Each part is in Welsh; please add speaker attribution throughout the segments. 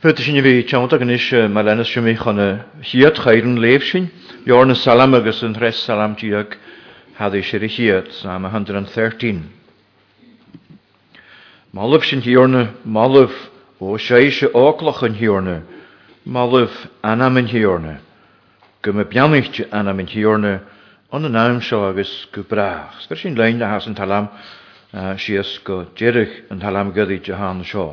Speaker 1: Fyta sin bhí teanta gan is me lena siúí chuna chiad chairann léh sin, Beor na salam agus an thres salamtííag had é sé i chiad sa 113. Malh sin hiorne malh ó séise álach an hiorne, malwf anam an hiorne, go me beannichte anam an hiorne an an náim seo agus go braach. Sper sin lein na has an talam sy'n go deirich yn talam godaí jahan hána seo.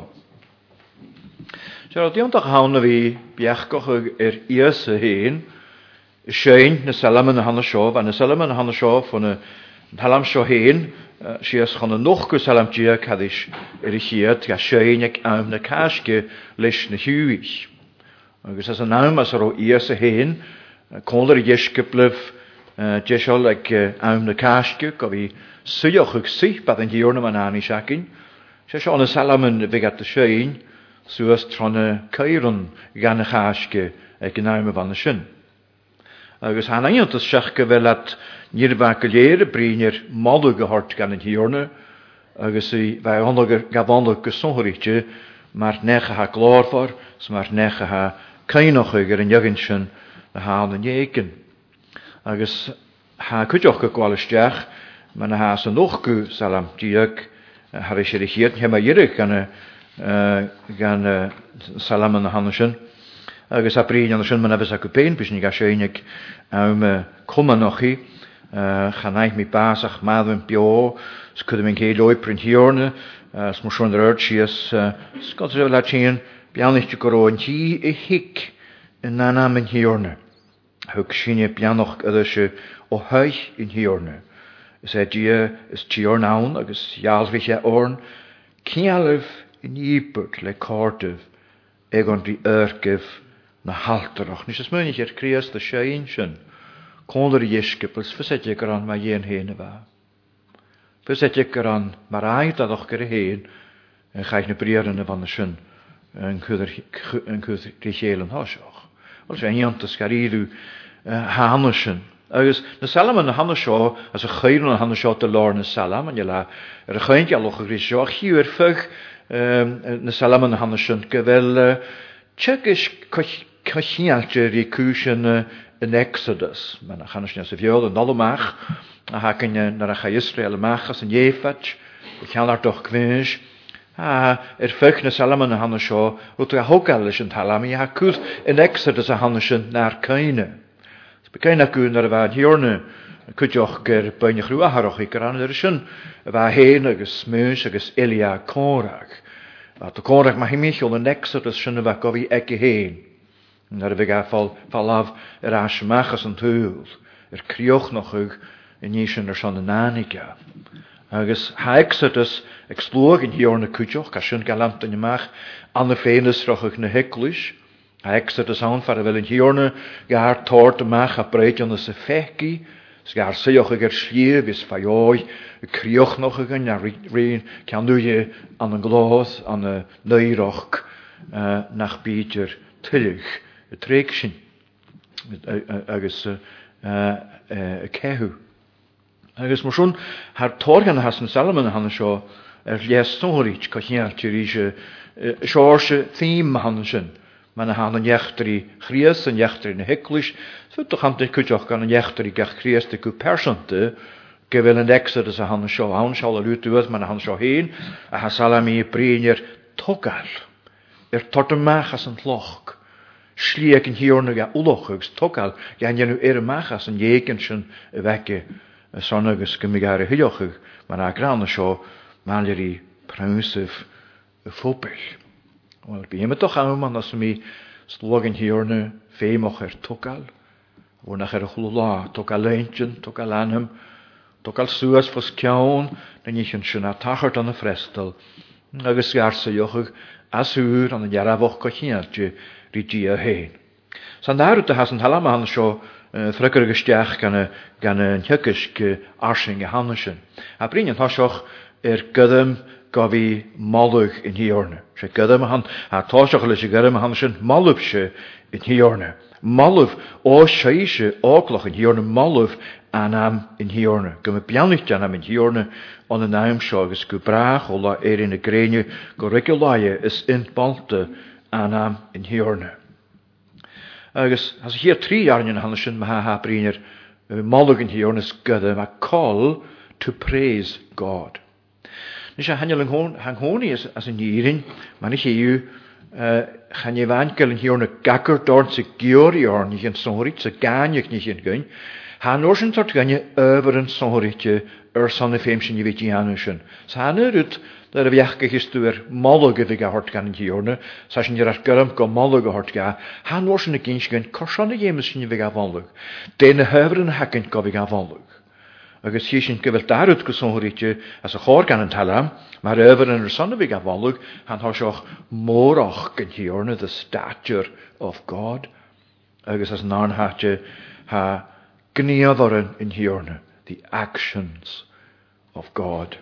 Speaker 1: Ti'n rhaid o diwntach hawn o fi biachgoch yr ias y y Sein y selam yn y hanna siof, a y selam yn y hanna siof, yn y Talam seo hen, si as chun an nochgu Salam dia cadis ar i chiad, a sein ac am na casge leis na hiwis. Agus ys yn am as ar o ias y cwnd hen, ies gyblyf jesiol ac am na casgu, go fi sylioch ag sych bad yn hiwr na man anu siacin. ys sio na salam yn fi gata siein, suas trona cairon gan y chasge ag yn aim y fan y sin. Agus han ein yntas seach gyfel at nirfag y leir y brinir modwg y hort gan yn hiorna agus i fe onog gafonog gysonhwyrtio e, mae'r necha ha glorfor so mae'r necha ha cainoch ag yr yn ygyn sin na hawn yn iegyn. Agus ha gyd gwael ysdiach, mae'n has yn gyd salam diag har eisiau i chiad hema irig gan y gan Salaman na Hannesin. Agus a brín yn sin man agus a go béin, bus nig a sénig am cuman nochi, chanaich mi bas ach yn bio, sgwyd yn gael o'i printhiorne, smwsion yr erd sias, sgod sy'n ti'n, bian eich ti'n gwrw yn hi i hic yn nana mynd hiorne. Hwg sy'n eich bian o'ch ydw chi o hwy yn hiorne. Ys e dia is tior nawn agus ialfich e orn, Cnialf yn níbert le córdih ag an bhí örgih na haltarach. Nís is muinnig ar crías de séon sin cónar dhéiscipils fusaide ar an mai dhéon héana bheit. Fusaide ar an mar aidadach gur a hen yn chaith na briaran a bhana sin an chuidir chélan háiseach. Bhil sé antas garíú hána sin. Agus na Salman na hanna seo as a chéirún na hanna dy lor yn y Salam an le ar a chuinte a locha grís seo chiú ar na Salman hanna sin go bhfuil tuis caiisialte í cúsin in Exodus, mena chanisne sa bheol an nolamach a hacanne nar a cha Israel amachchas an éfat go cheanar doch cnéis, a ar fech na Salman a hanna seo út a hogáil leis an talamí a cúd in Exodus a hanna sin nar caiine. Bekein aún ar waad bheit chuideoch gur baine chrú athroch i gur an idir sin a bheit héin agus smúis agus ilia córaach. A do córaach mae himimiisiúil an exodus sin a bheith go bhí ag héin. Nar a bh gaáil fallaf ar asisiachchas an túúil, ar crioch nach chug in níos sin ar san na náige. Agus ha exodus explóg yn hiorn y cwtioch, a sy'n gael amt sin galanta amach anna féinas rochuch na heglwys, Ha exodus an far a bhfuil an hiorne gehar tort amach a breid an na sa feci, sgarsaoch ag ar slieb is faioi, y noch ag yn cael nhw i an y glodd, an y neiroch, nach byd yr tylych, y treig sy'n, agos y cehw. Agos mwy sŵn, har tor gan hasan Salomon hann sio, er liesnwr i'ch cochiart i'r eisiau, sio'r thîm hann sy'n, man han an jechtri chries an jechtri na heklish so to han te kuch kan an jechtri gach chries te ku persante gevel an exodus a han sho han shall a lutu wes man han sho heen a ha salami prinier togal er tortemachas an loch slieek en hiornega ulochugs togal ja jenu ermachas an jekenschen wekke a sonnegus gymigare hyochug man a grana sho man liri prausif y ffobell. Wel, bí hymmet och am an as mi slogin hiornu féimoch er tokal. Wrnach er chulá, tokal leintin, tokal anhem, tokal suas fos ciawn, na nich yn sinna tachart an y frestal. Agus garsa jochig as hwyr an y jarafoch gochiadju ri di a hein. San darwyd has yn halamahan sio thrygyr gysdiach gan y, gan y nhygysg arsing y hanesin. A brin yn hosioch er gyddym go bhí malúh in híorne. Se han, a táiseach leis sé han sin malúh se in híorne. Malúh ó séise álach in híorne malúh an am in híorne. Go me beannicht an am in híorne an an naim seo agus go brach óla éir in na gréine go reguláie is in balte an am in híorne. Agus has hir trí arnin han sin me ha ha briner malúgin híorne gydym a call to praise God. sé hanneling hanghóí as an dírin man is séú chan je bhhainkelin hiíorna gagur dorn sa georíorn an sóirit sa gaineach ní sin goin, Tá nó sin tart ganne een an sóirite ar sanna féim een bhí anú sin. Sa hanna rut dar a bheachcha hisúir mága bhí ahort gan díorna, sa sin ar gom go mága hort ga, há nó sin na ginins gon cosanna dhéime sin bhí a bhánlug, déna hebhar an hacinn go agus hí sin go bhfuil go sóthíte as a chóir gan an talam, mar efan an sonna bhí gan bhlug an tho seoch mórach hiorna the stature of God, agus as náthate ha gníomhharan in hiorna, the actions of God.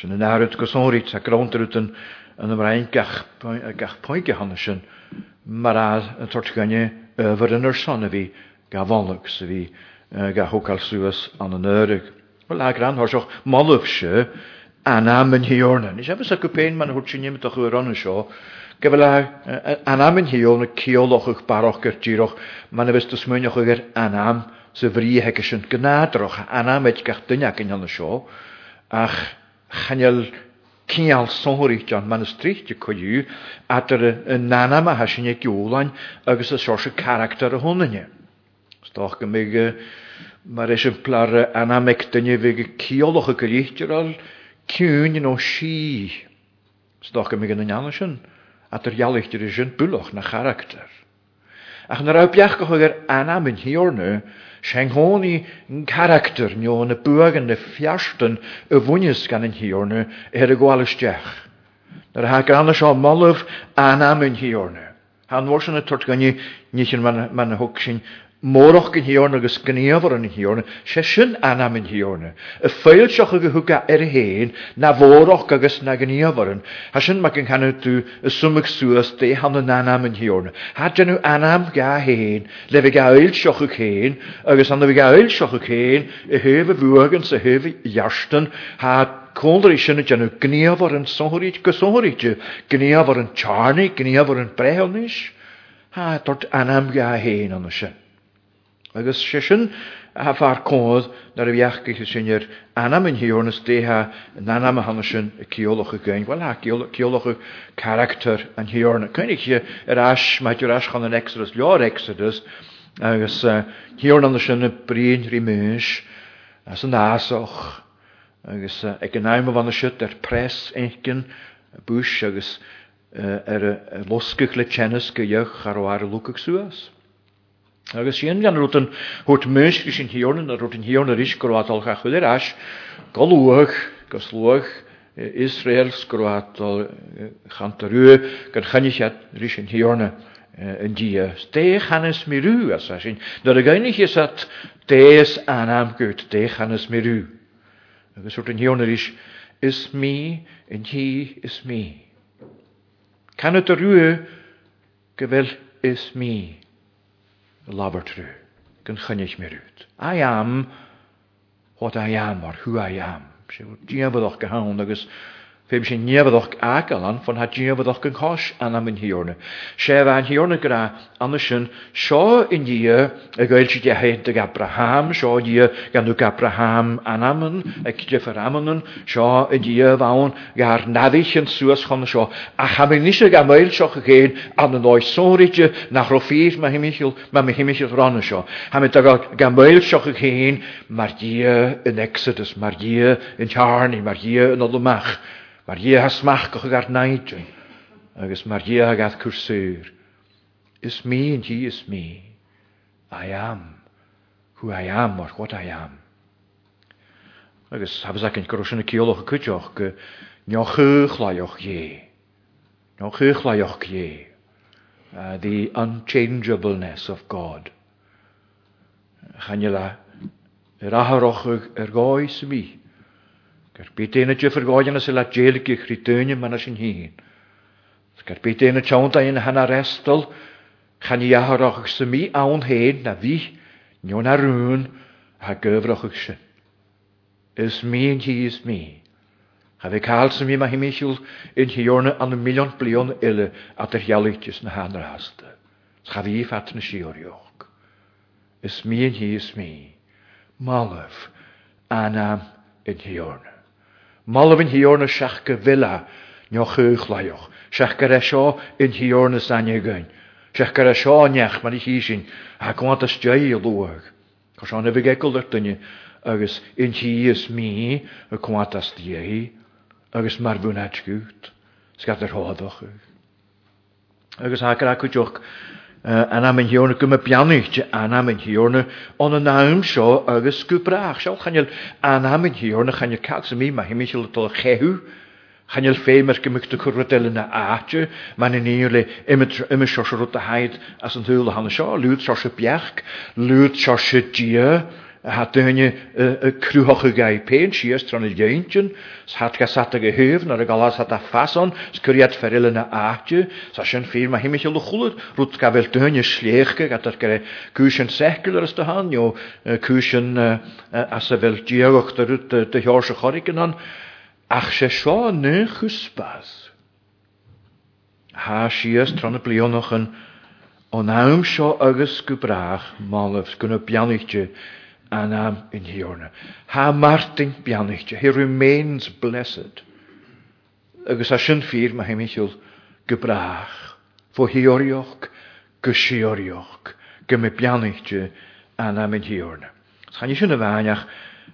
Speaker 1: Sin an airút go sóirít a grántarútan an am rain gach poige hanna sin, mar as an tortganne yn yr sonna bhí gan bhlug sa ga hokal suas an an eurig. Wel ag ran horsioch sy, an am yn hi o'r hiorna. Nes efo sa gwpein ma'n hwrt sy'n nimet o'ch wyron yn sio. Gyfel a anam yn hiorna cioloch o'ch baroch gyr diroch. Ma'n o'ch stysmwynioch o'ch anam sy'n fri heg ysyn gynadroch. Anam eich gach dyniag yn hynny sio. Ach chanyl sonhwyr sonhwrí John man di coiw, a ar y nana a hasinne giúlain agus a sose charter a honnne. Stoch gymig mar esimplar anamectynnu fi ciolwch y gylichtyr al cwn yn o si. Stoch gymig yn ynanysyn a dyr ialichtyr is yn bwloch na charakter. Ach yn yr awbiach gochog yr anam yn hiwr nhw, i yn charakter nio yn y bwag yn y ffiarstyn y fwynys gan yn hiwr nhw er y gwalysdiach. Na'r hag anna sio molwf anam yn hiwr nhw. Han wars yn y tort gynnu, nich yn man, man hwg sy'n Mórach gan hiorna agus gníomhar an hiorna, sé sin anam yn hiorna. Y ffeil sioch ag hwga er hen, na fórach agus na gníomhar yn. Ha sin mae gyn hanw dŵ y symwg sŵas de han yn anam yn hiorna. Ha dyn nhw anam ga hen, le fe gael sioch ag hen, agus anna fe gael sioch o hen, y hef y yn y hef y iarstyn, ha Cwldr i sy'n dyn nhw gníafar yn sonhorid gysohorid, gníafar yn charni, gníafar yn brehonis. Ha, dort anam ga hen o sy'n. Agus sisin a far cód nar a bheachcha sin ar anam yn hi hiíor nas yn anam hana sin y ceolach a gin, Wel ha ceolachu character an hiorna. Cynnig ar as mae as chan yn Exodus, lio'r Exodus, agus hi an sin y brin rimys, as yn asoch, agus ag yn aim o fan y siwt ar er pres eicyn, bwys agus ar er, y losgych le tjennes gyioch ar o ar y lwcach suas. Agus sin gan rutan thuirt meisgur sin hiornan a rut in hiorna ríis goátal cha chuidir as, goúach gus luach eh, Israel sgroátal eh, chantarú gan in eh, rí as sin, Dat a gaiinnig is at de anamgurt déchannes mirú. Agus in is mi, in hi, is mí. Kan het ruú gewel is mi. labertrú gan mi rwyd. I am what I am or who I am. Dwi'n fyddoch gyhawn agos Fe sé niefadoch ag alan fan ha diefadoch yn an am yn Se fe an hiorne gra anna sin seo in dí a gail si dehéid ag Abraham, sio yn dí gan ag Abraham anamon ag Jeffer Ammonon, seo i dí bhain gar nadich yn suas chon sio. A ha mi nis ag amail sio a géin an yn oes sóriide na chrofyr ma himichil ma mi himichil ranna sio. Ha mi ag amail seo a géin mae'r dí yn Exodus, mae'r dí yn Charni, mae'r dí yn Olymach. Mae'r ie smach goch ag ar naidyn, agus mae'r ie ag ath cwrsyr. Is mi yn he is mi. I am who I am or what I am. Agus hafys ac yn gyrwys yn y ciolwch y cydioch gy niochych laioch ie. Niochych laioch ie. Uh, the unchangeableness of God. Chanila, yr aharoch yr goes mi. Ger byd ein y dyfr goion as y la jail gych rhi dynion man as yn hun. Ger byd ein y da ein hana restol, chan i aharach ag sy'n mi awn hen na fi, nion ar rŵn, a gyfrach ag sy'n. Ys mi yn hi ys mi. A fe cael sy'n mi mae hi miisiwl yn hi o'n an y milion blion ile a yr hialytis na hanner hasta. Scha fi ffat na si o'r ioch. Ys mi yn hi ys mi. Malaf anam yn hi hiorna. Malhín hiorna seach go vila neo chuch leoch, seach go éis e seo in hiorna sanne gain, seach go e seo neach mar i hí sin a goanta stei a luach, Tá seánna bh gecolach duine agus intíos mí a cuantas dhéí agus mar bhúnheit gút, scat ar hádachu. Agus há acu deoch an am yn hiorna gym y biannucht an am yn hiorna on y naam sio agos gwbrach. Siol chanel an am yn hiorna chanel cags am i ma hymys yl dol chehu. Chanel fe mae'r gymig dy cwrwa del yna aatio. Mae'n yn un le ymys sio sio rwyd a haid as yn ddwyl o hanna sio. Lwyd sio sio biach, lwyd sio sio hat dunne y crwhoch y gai pen sias hat ga sat y hyf galas hat a fason, s kuriat ferelene aachje aatje, sa sy'n ffyr mae hymich yl rut ga fel dunne schlechke gat der gare cwysyn sechgel ar ysdy han, jo küschen as y fel diagoch dy rwt dy hiors han, ach sche scho ne chuspas Ha sias tron noch en yn, o'n awm sio agos gwbrach, malaf, an am in hiorna. Ha martin bianichte, he remains blessed. Agus a sin fír ma heimiisiúil gebraach, fó hiorioch go siorioch, een an am in hiorna. Chan sin a bhaineach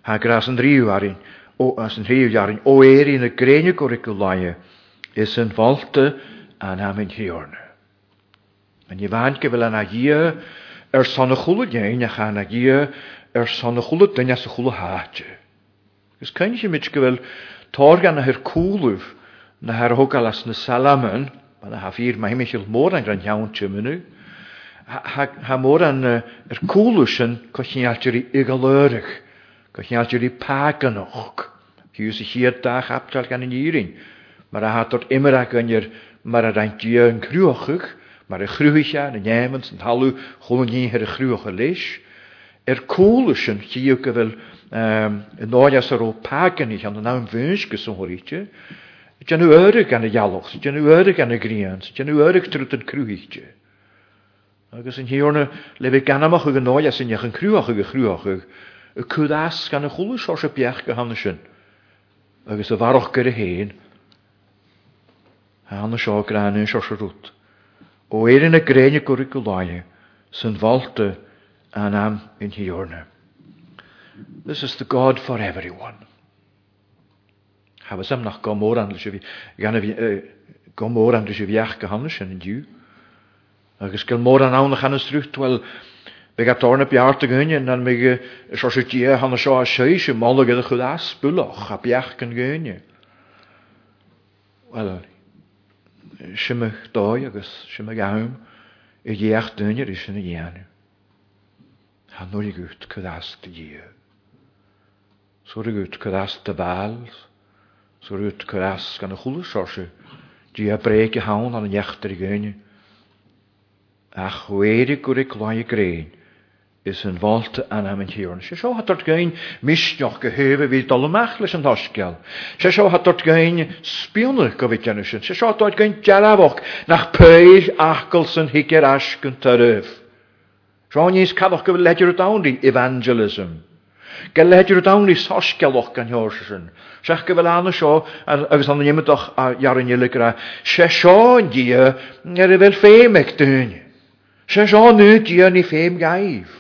Speaker 1: ha gras an ríúharin o as an ríúhearin o éirí na gréine go go is an am in hiorna. An je bhain a dhé ar sanna chola déine a chana er san na chula duine sa chula háte. Gus cyn sé mit go bhfuil tór gan na hir cúlah na haar hogalas na salamon, na ha fír mai miisiil mór an gran jaantte minú, ha môr an ar cúlusin cosnealtirí igalörich, cosnealtirí paganoch. Hiús i hir da chaptal gan yn írin, mar a hator immer ag anir mar a reintia yn crwachig, mae'r a chrwycha yn y nemens yn halw chwlwn ni hyr y chrwach y leis, Er cólasin chiú go bhfuil náas ar ó paganní an an an bhúns go sanhoríte, Genú öreg gan y jalwch, sy'n genw öreg gan y grian, sy'n genw öreg trwy'n crwyhytio. Agus en hiorna, lefi fe og nája sér yn en krúach og krúach og ag y crwyach ag, y cwyd as gan y chwlwys o'r agus gyhanna sy'n. gyr y hén hann hen, hanna grænin sér sér út og O erin y grein y gwrdd gwlaia, valdu and I'm in your now. This is the God for everyone. Ha was am nach gomor an vi gan eh, gomor an vi ach gehanne sin du. Agus gil mór an annach an strucht wel be a torne bearte gonne an mé so sutí han seo a séise máige a chudáas buloch a beach gan gonne. Well eh, simmech dá agus simme gaim i eh, dhécht dunne is sinna a nuair i gút chudáasta dí. Sú a gút chudáasta báil, de út Die gan na a an A i is een walte an am antíúin. Se seo hat dort gain misteach go heh hí dollamach is an thoceil. Ze hat dort gain spionach go bhíh sin, hat dort táid gain nach Rhaid cadwch gyfer ledger o dawn evangelism. Gael ledger o dawn i sos gelwch gan hiwrs sy'n. Sech gyfer o sio, agos anna ni'n mydoch a iarin i'n lygra, se sio dia, er y fel ffeim eich dyn. Se sio nu dia ni ffeim gaif.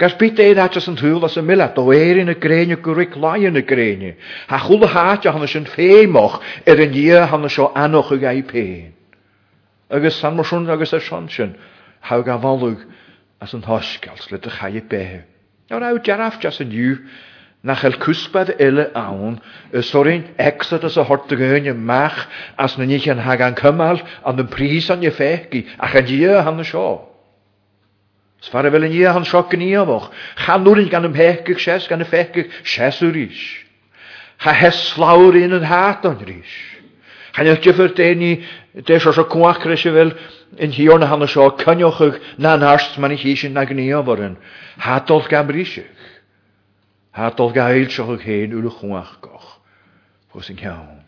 Speaker 1: Gas byd eid atas yn thwyl as y mila, do yn y y gwrwyd lai yn y greinio. Ha chwl y hanes er yn sy'n och, er y nia hanes o anoch y gai pen. Agos san mwysiwn agos y sionsiwn ha gafalwg as an thoisgelt le a chaie bethe. Nawr aw jaraf jas yn yw, na chael cwsbad ile awn, y sorin exod as y hortig yn y mach, as na nich yn hag an cymal, ond yn pris o'n y ffegi ac an ia han y sio. Sfara fel yn ia han sioc yn ia moch, chanwrin gan ym hegig ses, gan y fegig ses yr ish. Ha heslawr un yn hat o'n rish. Chanech dyfyr déni deis os o cwacre se fel yn hion a hanna seo cyniochwch na narst ma'n i chi sy'n nag ni o'r yn. Hadolf gan brisych. Hadolf gan eil seo o'ch hen yw'r chwach goch. Fos yn iawn.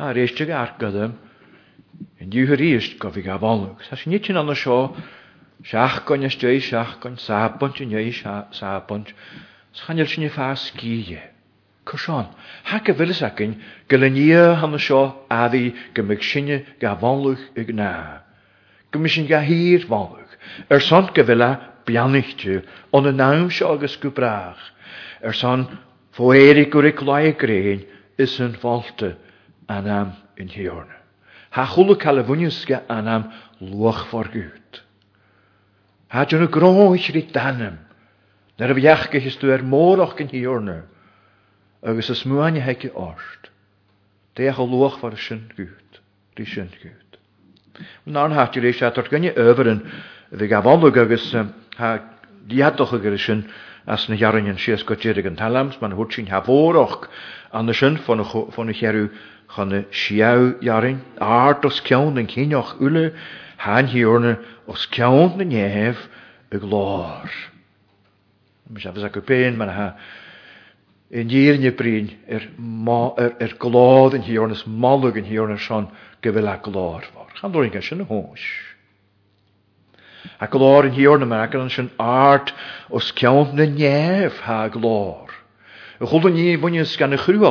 Speaker 1: ha reis tyg argadym yn diwyr eist gof i gaf olwg. Sa nid yn anna seo siach gon ysdeu siach gon sabont yn ei Sa chanel sy'n ei ffas cosán. Ha go bhfuil acinn go le ní hana seo ahí go meid sinne ga bhánluch ag ná. Gomis sin ga hír bhánluch, ar san go bhfuile beanichtú an na náim seo agus go braach, ar san fóéri gur i leid gréin is an fáte anam in hiorne. Ha cael chula calafuniuske anam luach for gút. Ha dyn nhw a gráis rí danam, Nar a bheachcha hisú ar mórach an hiorne, agus is muáine heice ást. Déach a luach war sin gút, dí sin gút. ná an háú éis tar gnne överin bhí gabhú agus díaddocha gur sin as na jarann sios go tíir an talams, man thuút sin hahórach an na sin fanna chearú chuna siáhjaring, áart os ceann an cíineach ule háinhíúne os ceann na éhéh a glár. Mis a go péin man ha i níir er, ma, er, er glod yn hiornas malwg yn hiornas hon gyfel a glod fawr. Chan ddorin gan sy'n hwys. A glod yn hiorna mae agan sy'n art os ciawnt na nef ha glod. Y chwldwn ni i'n sgan y yw,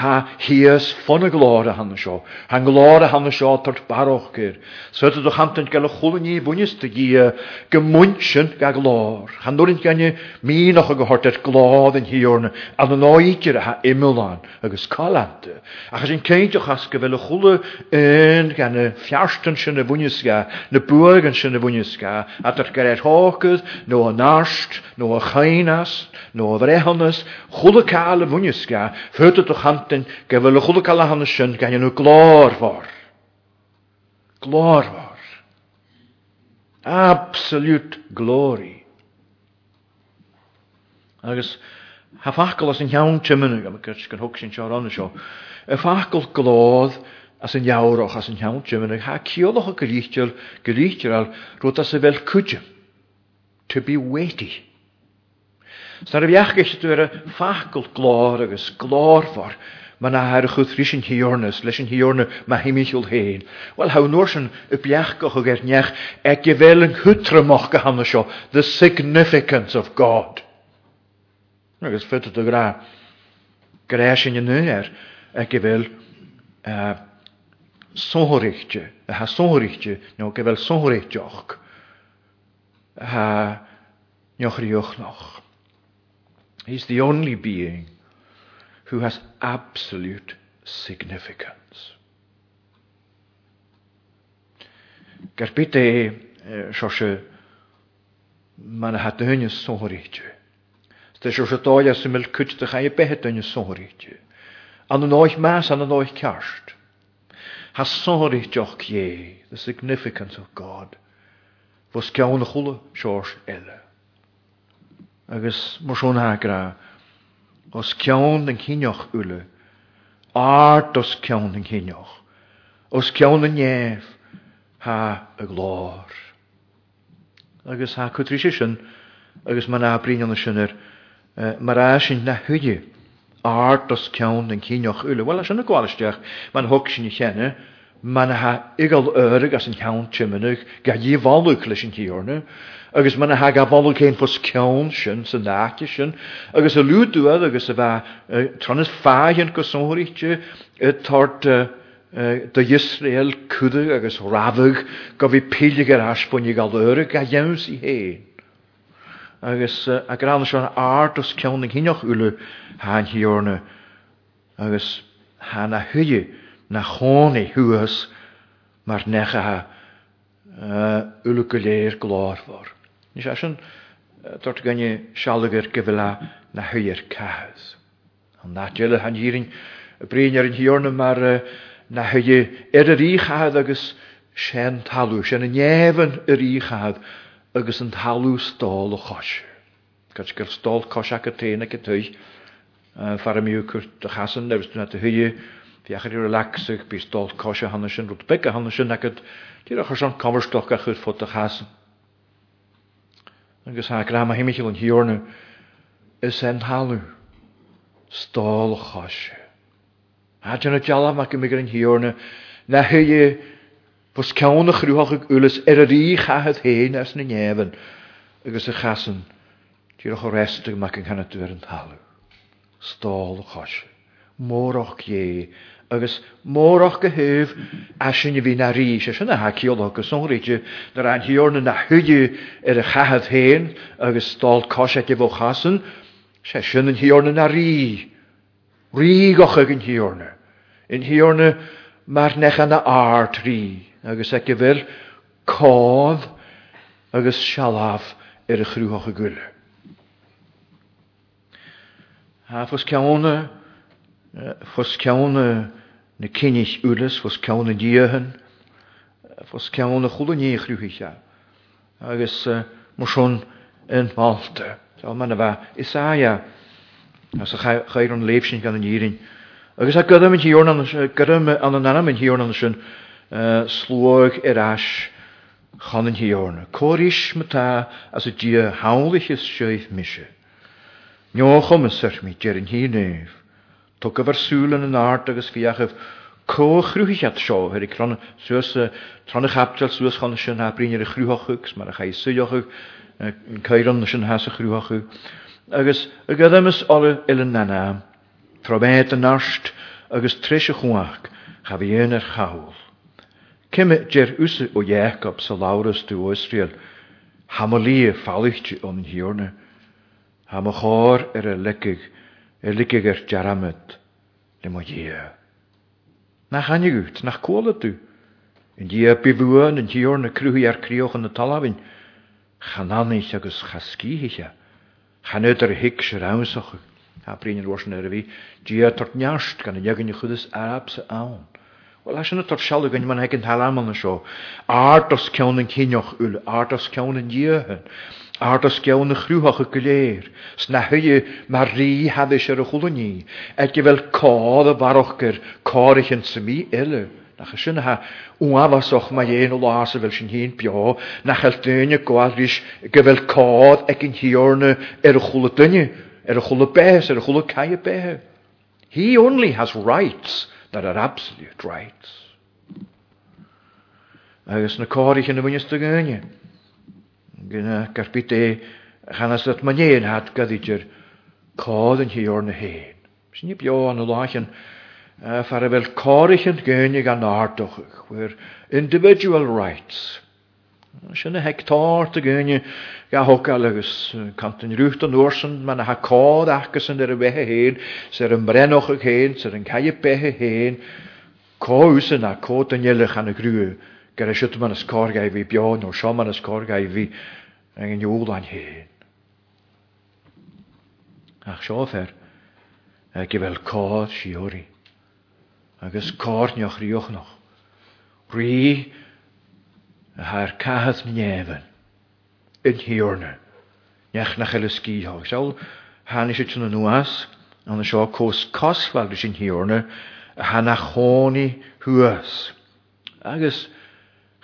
Speaker 1: ha hias ffon y glor a hanna sio. Han glor a hanna sio tart barwch gyr. Sfyd ydych hamtant gael y chwldwn ni bwynes dy gia gymwynsyn gael glor. Han dwi'n gan y e, min o'ch gyhort at glodd yn hiorn a dyn oigir ha imilan agos calante. Achos yn ceid o'ch asga gyfel y chwldw yn gan y fiarst yn sy'n y i'n sgan, na bwag yn sy'n y bwynes ga, a dart gael e'r hogydd, no a narsht, no a chainas, no a frehonas, chwldw cael y chulaáil a bhuineisce futa do chatain go bhfuil chulaáil a hana glor fawr. Glor fawr. Absolute glory. Agus ha fachgal os yn iawn timmynnig, am y gyrch gan hwg sy'n siar ond sio, y fachgal glodd as yn och as yn iawn timmynnig, ha cioloch o gyrichtyr, gyrichtyr al, rwyd as y fel cwjym, to be weighty. Snarbiachgis tuere fakul glóragus glór for man a haar chud frisin hiornas leis an hiorna ma himimiisiúil héin. Well how nuair sin i beachcoch a gur neach ag ge bhfuil an chutramach go the significance of God. Nou, is fit a gra gré sin in er, ag ge bhfuil sóhairíte a ha sóhairíte nó ge bhfuil He's the only being who has absolute significance. Gerbite eh, sose man hat dunne sóríte. Tá se se dáile sem mil kuteach a behe dunne sóríte. An an áich meas an an the significance of God, vos kaun chulė, seás Elle. agus marsúnthgra os ceann an chineoch ule, áart os ceann an chineoch, os ceann an néamh há a glár. Agus há chutrí sin agus man ábríanana sinnar eh, marrá sin na thuide áart os ceann an chineoch ule, bhil sin na gáisteach man thug sin chénne, manathe igal öreg as an chean tiimiineach ga dhíhhaú leis an tíorne, agus mana ha ga bhú céin fos ceann sin sa náci sin, agus a lúúad agus a bheit eh, tronas fáhann go sóiríte eh, tart eh, do Israel cuide agus rahah go bhí peilegar aspoinní galúra a dhéms i héin. Agus a gran se an átas ceannig hineoch uile há hiorne agus hána thuide. na chôn ei hwys mae'r necha ha eh, ylwgyleir glor fawr. léir asyn, Ní eh, gynnu sialwgyr gyfela na hwyr cahys. Ond na y thuir cehas. An náile an díring a eh, bríar an hiorna mar na thuide ar a er ríchaad agus sin talú sin na néhan a ríchaad agus an talú stáil a chois. Cat gur ac y a téna go tuis far miúcurt a chasan nervsna a thuide Fiachar i'r lagsig bys dol cosio hanna sy'n rwyd beg a die sy'n agad dyr achos o'n comerstoch a chyd ffwt a chas. Agus ha gram a himichil yn hiornu ys en halw stol chosio. A dyn o jalaf mac yn na hyi bos cawn o'ch rhywch ag ulys er yr i chahad hen ers die nefyn agus y chasyn dyr achos Stol chosio. Mór och agus mórach go thuh a sinne bhí na rí sé sinna haíolala go sonríide nar an hiorna na thuú ar a chahad héin agus stáil caiise bh chasan, sé sin an hiorna na rí. Rígacha gin hiorna. In hiorna mar nechan na ár trí, agus ag go bhfuil cád agus sealáh ar a chrúthacha guile. Hafas ceanna Eh, fos ceanna na cinnis úlas fos ceanna díhan, eh, fos ceanna chulaní chhrúhiise, agus eh, marson yn máta. Tá man bheith isáia as a chair an léifsin gan an írin. Agus a gym yn gyrym an anna anam yn hiorn anna sin slwag ar as chan yn hiorna. Coris myta as y dia hawlich is seith misio. Nioch o mysach mi gerin hi nef to gyfer Tá yn bhar súlan an áart agus fiachah cóchrúhiad sio, ar i cron, y tron tran suas tranna chapteil suas chana sin habríine a chrúthchugus mar a cha suochu an ha sy'n sin heas Agos, y Agus ys olyw il ile nana, tro bed Trobéit an nast agus trise chuach cha bhíon ar chaáil. Kimme déir use ó dhéachab sa láras tú Israel, Hamlíí fallite an hiorne, o'n hiwrna, cháir ar er y leigeh er ligiger jaramut le mo dhéa. Nach hanigút nach cóla tú, in dí bihúin in tíor na cruúí ar críochan na talhain, chanáis agus chascíhiise, chanéidir hiic se rasachu, a Ha roisin ar a bhí dí tart neast gan na dhegann chudas arab sa ann. Wel as yna tor sialw gan man hegyn halaman na sio. Ardos cewn yn cynioch ŵl, ardos cewn yn diehyn. Ar dy gewn y chrwhach y gyleir, sna hyu mae rhi haddys ar y chwlwn ni, ac i fel codd y farwchgyr, corych yn symu ele. Nach y sy'n ha, wnafasoch mae ein o las y fel sy'n hun bio, nach el dyn y gwael rys gyfel codd ac yn hiorna er y chwlw dynu, er y chwlw bes, er y chwlw cae y behe. He only has rights that are absolute rights. Agus na corych yn y fynyst y gynnu. Gynna garbite chanas at man éon hat gadidger cád an hior na héin. Sin bio an láin far a bfuil cáirich an gcéinnig an ádochach, chuir individual rights. Sinna hectáir a gine ga hocail agus cantan rúcht an uorsan me na ha cád achas an ar a bheitthe héin, sar an brenoch a chéin, sar an caiip bethe héin, cóúsan a cót an eilech an a grúh Ger y siwt man ysgorga i fi bion o sio man ysgorga i fi yng Nghymru a'n hyn. Ach sio fer, e ag i fel codd siori. Agus niwch riwch noch. Rhi y hair cahath mnefyn. Yn hiwrna, Niach na chael ysgi ho. Sio'l hannu eisiau tyn nhw as. Ond sio cos cosfag ysyn hiwrna, A han a choni hwys. Agus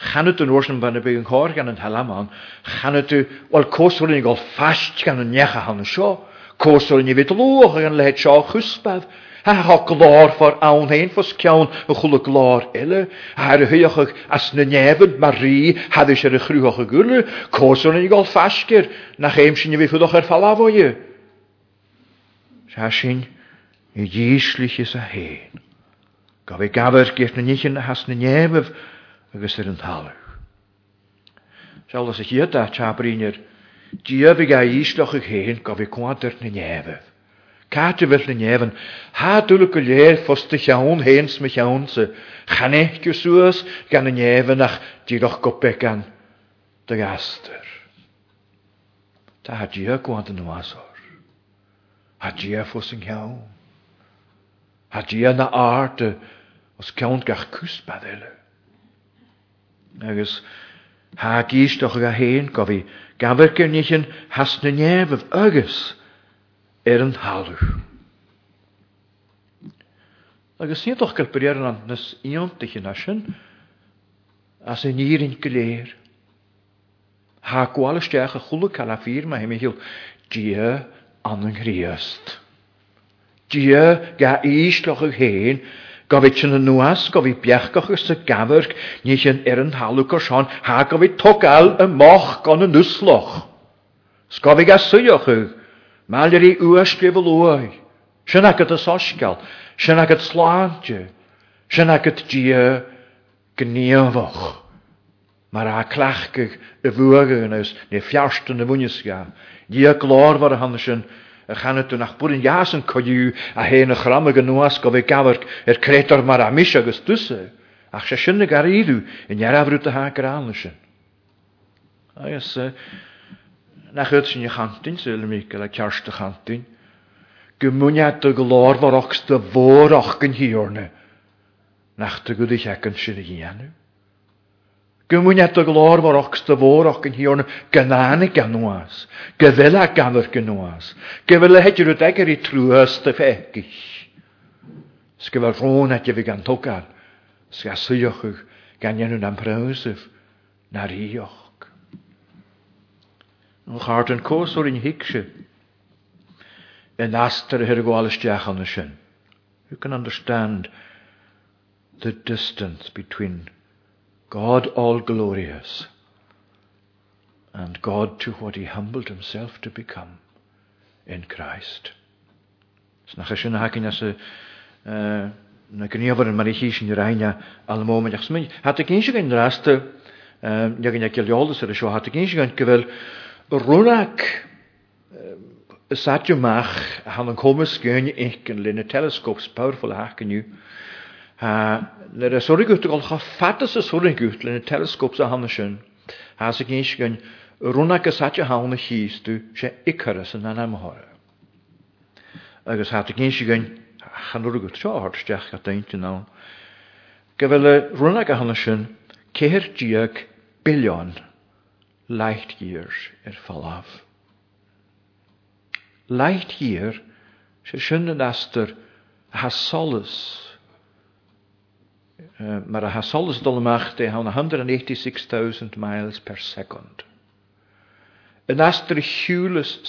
Speaker 1: Chanwyd yn yn fan y byg yn cwrdd gan yn ma'n, chanwyd yw, wel, cwrswyr yn gael ffast gan yn iach a hann yn sio, cwrswyr yn i fyd lwch gan lehet sio chwsbeth. a ha glor for awn hen yn chwl y glor ele, a ar er y hwyoch ag as na nefyd mari haddys ar er y chrwyoch ag yle, cwrswyr yn i gael gyr, na chym sy'n i fi ffwdoch ar er falafo i. Sa sy'n i ddyslich is a hen. Gaf gyrch na nich yn has na nefyd, agus ar an talh. Selas a chiad a teabríar díobh a ístoch a chéan go bhí cuaantar na neheh. Cáte bheith na nehhan, háúla go léir fosta teann héins me teansa, chanéh go suasas gan na nehannach díoch go de gastar. Tá ha dío cuaanta nuásir. Tá dío fós an cheann. Tá na áta os ceann gach cúspad agus há gíisteach a hen go bhí gabharcinnichin has na néamh agus er ar an talú. Agus síoch go brear an nas íontaiche na sin as in írin go léir. Tá gháalasteach a a chula calafír mai himimihiil dí an an chríast. Dí ga íslach a héin Gofyd bhíh sin an nuas go goch beachcoch y gabhar ni sin er yn halw go seán ha go togal y moch gan y nwsloch. Sgofig a suiochu, mael yr i ywysgrif y lwy. Sian agod y sosgal, sian agod slantio, sian agod dia gniafoch. Mae'r a clachgych y fwyag yn ys, neu ffiarst yn y fwynysga. Dia glor fawr y hanes yn a channa tú nach burin jasan coú a hé na chramme gan nuas go bheith gabhar ar crétar mar a mis agus tusa, ach sé sinna gar íú in jararhrú a hágur anna sin. Agus nach chud sin chantin se le mí le cearsta chantin, go munead a go lár marachs de bhórach gan hiorne, nach tu go dhé an sin a dhéanú. Gymwyniad o glor fo'r ocs dy fôr och yn hion gynan y ganwas. Gyddela gan yr gynwas. Gyfyle hedger o degar i trwys dy ffegis. Sgyfa rôn a dyfu gan togar. Sga syioch yw gan ian yn amprewsif na'r ioch. Yn hart yn cwrs o'r un hicsi. Yn y hyr ysdiach on y sy'n. You can understand the distance between God all glorious, and God to what he humbled himself to become in Christ. Snach a sin hakin as a na gníomhar an marí al móach smid. Hat a císe gan in gin ceolalas ar a seo hat a císe gan go bhfuil runach satúach han an commas powerful Nid y sori gwyt gol cha ffatas y sori gwyt yn y telescops a hanna sy'n. Has y gynsi gan rwna gysadja hawn y chys sy'n se icarus yn anna mhora. Agus hat y gynsi gan chanwyr gwyt sio hort stiach a daint yn awn. Gyfel y rwna gan hanna sy'n ceir diag bilion light years er falaf. Light year, se sy'n yn astyr ha solus Eh, maar een gezondheidsdolmacht tegen 196.000 miles per second. Een als dus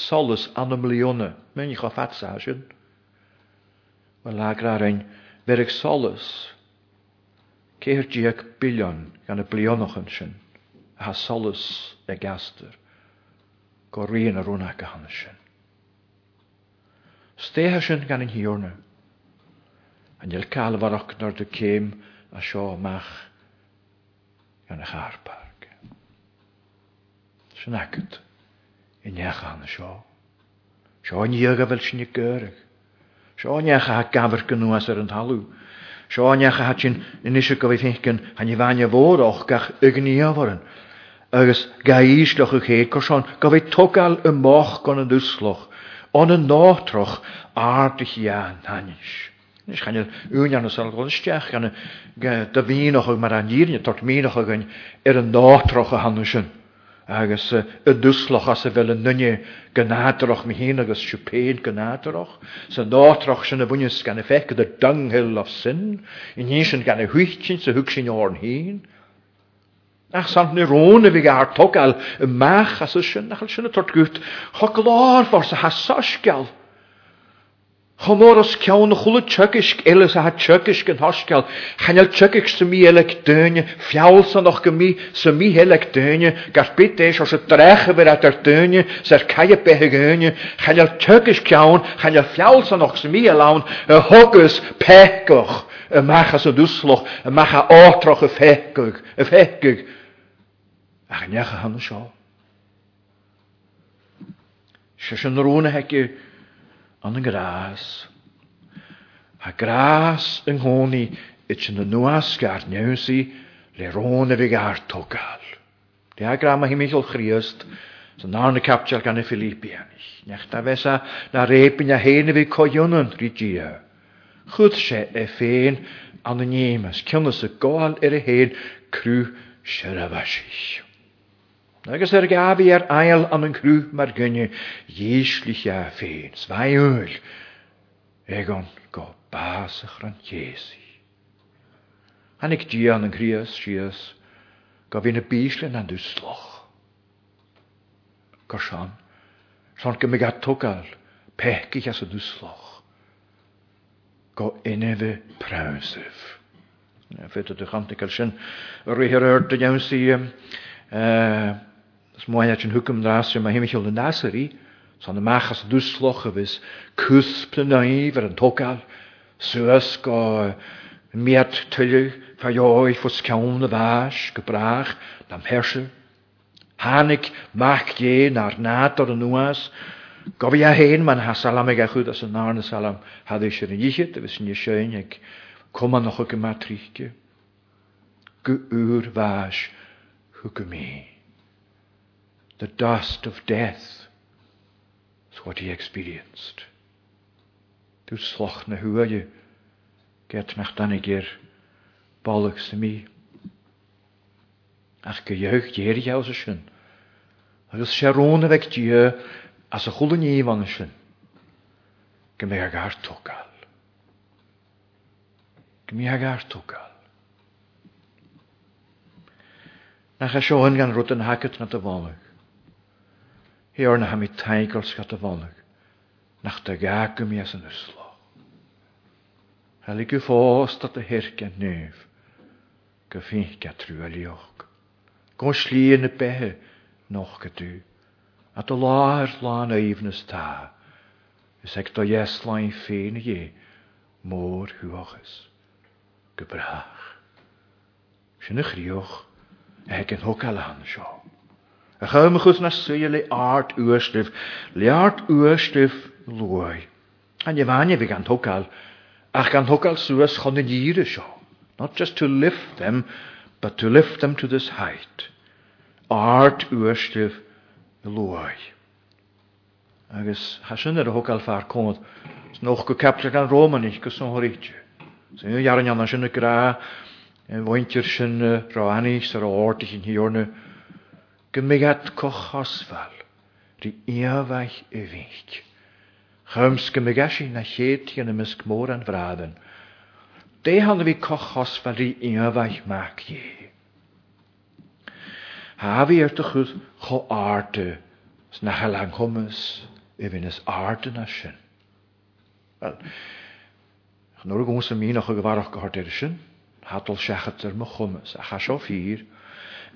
Speaker 1: er aan een miljoenen, menig je gaf het zagen, maar lager daarin, werk zolles, dus. keer je ook biljon, een biljon nog zijn, een dus gaster, korean en een gaan zijn. Stehe zijn gaan een hierne, en je kaal waar naar de keem, a seo mach gan eich arparg. Sy'n agyd i neach an seo. Seo niag a fel sy'n i gyrig. Seo neach a gafr gynnw as ar yn talw. Seo neach a hatsin yn eisiau gofyd hynchyn han i fan fod och gach ygnia foran. Agus gaisloch ych eid corsion gofyd togal y moch gan yn dwsloch. On y nótroch ar dy hian hanis. Nes gan úan sal gosteach gan da bhíach mar an díne tart míach agan ar an nátroch a hanne sin. agus y er dwslach as y fel y nynnu gynadroch mi hyn agos siwpeid gynadroch. So nátroch sy'n y bwynys gan y ffec ydy dynghyl o'r syn. Yn hyn sy'n gan y hwychyn sy'n hwg sy'n o'r hyn. Ach sant ni rôn y fi gair togel y mach as y sy'n achol sy'n y tort gwt. Ho glor fors y hasas gael. Honoras cean o chula tuicisk elus a ha tuicisk yn hosgal, Chanel tuicisk sy'n mi eleg dyn, fiawl sy'n o'ch gymi sy'n mi eleg dyn, gall byd eis os y drech yfyr at yr dyn, sy'r cae y beth y gyn, Chanel tuicisk cean, chanel fiawl sy'n o'ch sy'n mi elawn, y hogus pegoch, y macha sy'n dwsloch, y macha otroch y ffegig, y ffegig. Ach, nech a hann y sio. Sio sy'n rwna hegi, an y gras. A gras yng nghoni it yn y nwas gar newsi le rôn y fi gair togal. Di agram a himichol chriast so narn y capsiol gan y Filipianis. Nech da fesa na rebyn a hen y fi coion yn rhygia. Chwyd se e ffein an y niemas, cynnes y gol er y hen crw siarafasich. Agus ar er gab ar er ail am yn crw mae'r gynnu ieislich a ffein, sfaiwl, egon go bas ych rhan Iesi. Hanig di yn grias, sias, go fi'n y bíslyn an Go sian, sian gymig atogal, pegich as y dwsloch. Go unnefy prawnsef. Fydd ydych antigal sian, rwy'r yr dynawn sy'n Dus mooi dat je een hukum draast, je mag hem heel de naserie. Zo'n magas duslog, of is kuspen naïver en tokal. Zuusk, meert tulle, fajoi, voor skjoon de waas, gebraag, dan herse. Hanik, maak je naar nater en noas. Gobi ja heen, man ha salam ega als een narne salam, had dus ik er een jichet, dat was dus in je schoen, ik kom aan nog een matrikje. Ge uur waas, hukumie the dust of death is what he experienced. Tú sloch na huaile get nach danigir ballach sa mí. Ach go dheoch déirhe a sin, agus séróna bheith dí as a chola níomhhana sin, go mé a gar tóáil. Go mí Nach a seohan gan rud an na te bháach. Hier na ha mi teigel sgat vonnig, nach da gagum i as an uslo. Helig yw fos dat y hirg a nef, gyfink a trwy aliog. Gon yn y behe, noch gydw, a dy laer lan eifnys ta, ys ag do ieslain ffein i e, môr hwachus, gybrach. Sy'n ychrioch, ag yn hwg A chymachus na swy e le art uastyf, le art uastyf lwy. A ni fanya fi gan togal, ach gan togal swas chon yn ir e sio. Not just to lift them, but to lift them to this height. Art uastyf lwy. Agus hasan ar y hogal ffa'r cwnnw, snwch go capta gan Roman ich gos o'n horitio. Sy'n yw'n iawn yna sy'n y gra, yn e, fwyntir sy'n rhaid ar ortich yn hiorna, gymigad cochosfal, dy iafaich yfynch. Chymys i na lled yn ymysg môr an fraden. De han fi cochosfal di iafaich mac ie. Ha fi ert y chwyd cho arte, sna halang i yfyn ys arte na sy'n. Wel, Nôr y y mi nach o gyfarwch gyhordir sy'n, hadol siachat yr mychwmys, a chasio ffyr,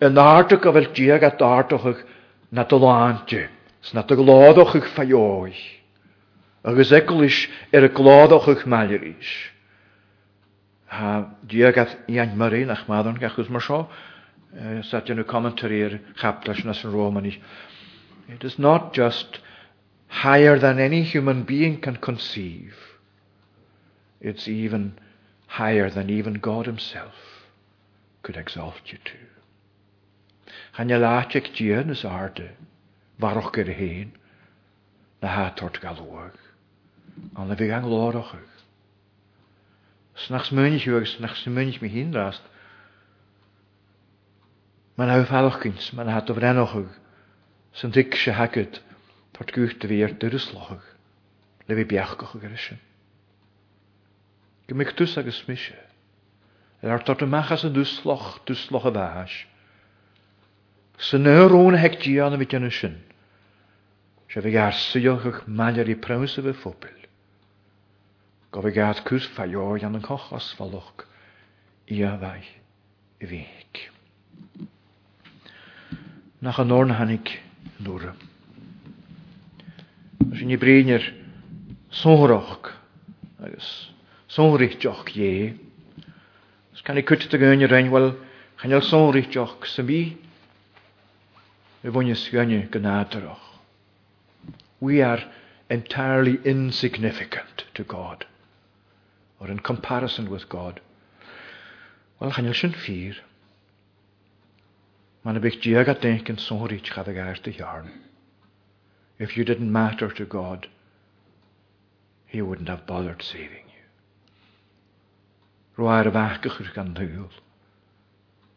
Speaker 1: yn ardach a bhfuil diag at ardachach na doláinte, sna do gládachach fajóis, agus ecolis ar a gládachach meileris. Ha diag at Ian Murray nach madan gachus mar seo, eh, sa dyn nhw commentary ar chaptas nas yn Romani. It is not just higher than any human being can conceive. It's even higher than even God himself could exalt you to. Chanja láteach dían is áde, Varach gur héin na hátort galúach. An le gang an glórachaach. Snachs muinich agus nach sa muinich mi hinrast. Man hau fallachkins, man hat of rennochig, sy'n dig se hagyd, tort gwycht fi ar dyrslochig, le fi biachgoch ag erisyn. Gymig dws agos misio, er ar tort y machas yn dwsloch, dwsloch y fahas, Sy'n nyrwn hec dian y fydyn Sy'n Se gair garsio o'ch maler i prawns y fe ffobl. Go fe gart cws ffalio yn yn coch osfalwch i a fai i feg. Nach yn orn hannig nŵr. i brin i'r sonhroch agos joch ie. Ys gan i cwtid ag yn i'r enwel chanel sonhrichtioch sy'n byd bhaine We are entirely insignificant to God, or in comparison with God. Wel, chanil sin ffyr. Man a diag a denk yn sori chad ag dy If you didn't matter to God, He wouldn't have bothered saving you. Rwy'r fachach yw'r gan ddiwl.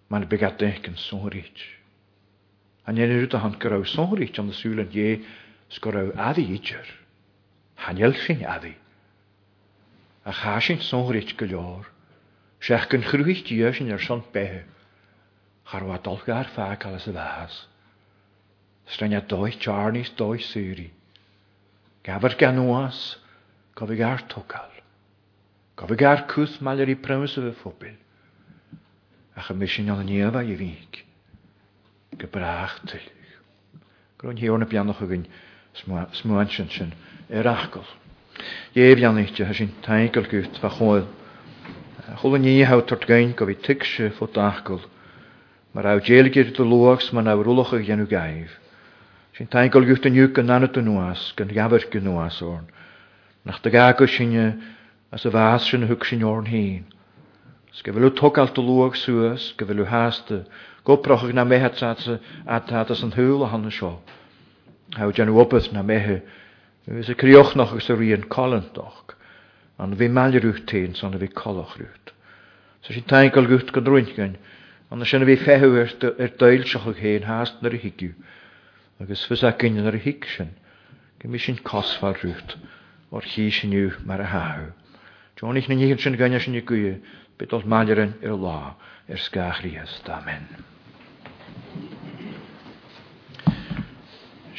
Speaker 1: Mae'n bygat yn sôr A nyn rwyd a han gyraw sonrich an sŵl yn ie sgoraw addi idger. Hanyl sy'n addi. A chasyn sonrich gylior. Sech gyn chrwych diysyn ar son behe. Charwa dolga ar ffa ffag alas y fas. Strenia doi charnis doi syri. Gafr gan oas, gofig ar togal. Gofig ar cwth maler i prymys o fe ffobl. A chymysyn o'n nifa i fyg gebracht. Gron hier on piano gewin. Smuanschen schön. Erachkel. Je bian nicht ja schön teinkel gut va hol. Hol ni je haut tot gein ko wie tikse fo taachkel. Maar au jelgir de loogs man au rulloge genu gaiv. Schön teinkel gut en juk en noas nuas, ken gaver genuas orn. Nach de gako schine as a vaschen hukschen orn heen. Sgyfylw togalt o lwag sŵas, gyfylw haste, gobroch brochag na mehe tatse a tatas yn hwyl o hann sio. Hawd jan wobydd na mehe, ys y crioch noch ys yr un colent doch, ond fi mal rwyd tîn son fi coloch rwyd. So si'n taen gael gwyth gan rwy'n gan, an sy'n fi fehw er dael er sioch ag hen hast hygiw, higiw, ys fysa gyn yn yr hyg sy'n, gymi sy'n cosfa rwyd, o'r chi sy'n yw mar y hawd. Dwi'n ich na ni'n sy'n ganyo sy'n i gwyau, bet ons i'r lo i'r sgach rhys. Amen.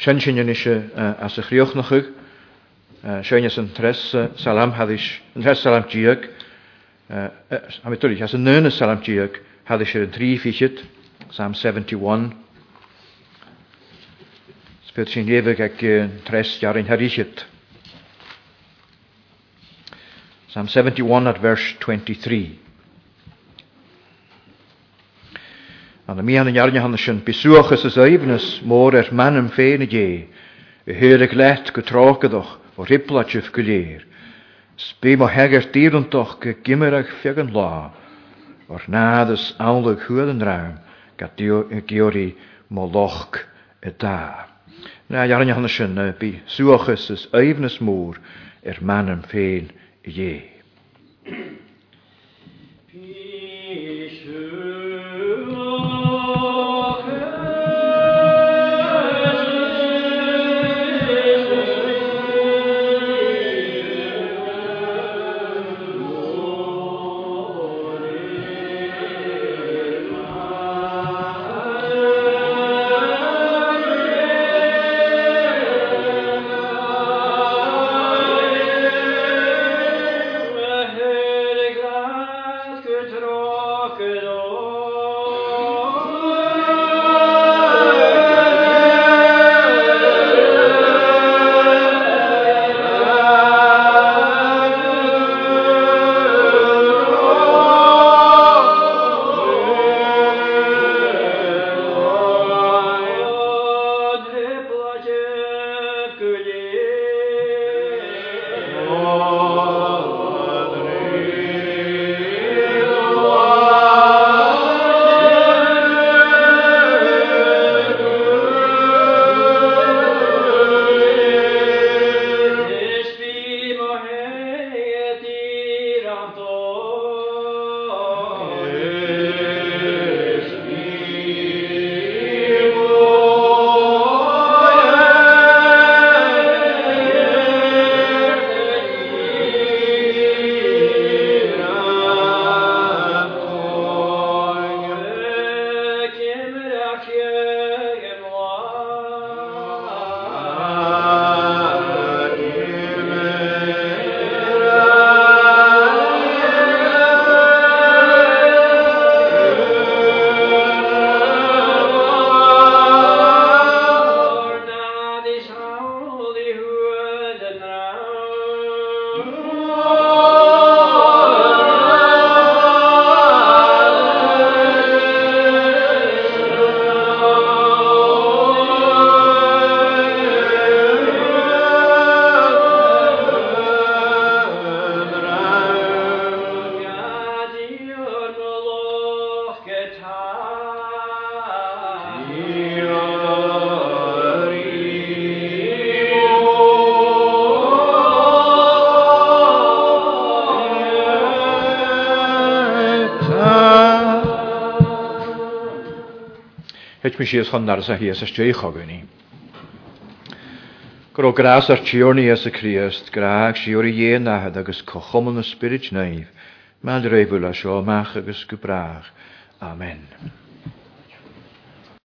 Speaker 1: sy'n sin eisiau as y chriochnochig, Sian is yn tres salam haddys, yn tres salam diog, a mi dwi'n as yn nyn salam diog, haddys yr yn tri ffichyd, Psalm 71. Sbyd sy'n efeg ag tres jar yn harichyd. Psalm 71 at verse 23. an a mian an jarne han schön besuche so seibnes mor er manem feine ge höre glät getrage doch vor hipplatsch auf gelehr spe heger dir und doch ge gimmerig fegen la or nades aulig huden raam gat dio geori molochk et da na jarne han schön is suche so er man en ge Thank mi sias honnar sa hi as ysdioich o gwni. Gro gras ar ni ys y Criast, graag si o'r ien a hyd agos cochom yn y spirit naif, mae'n dreifwl a sio mach agos gybrach. Amen.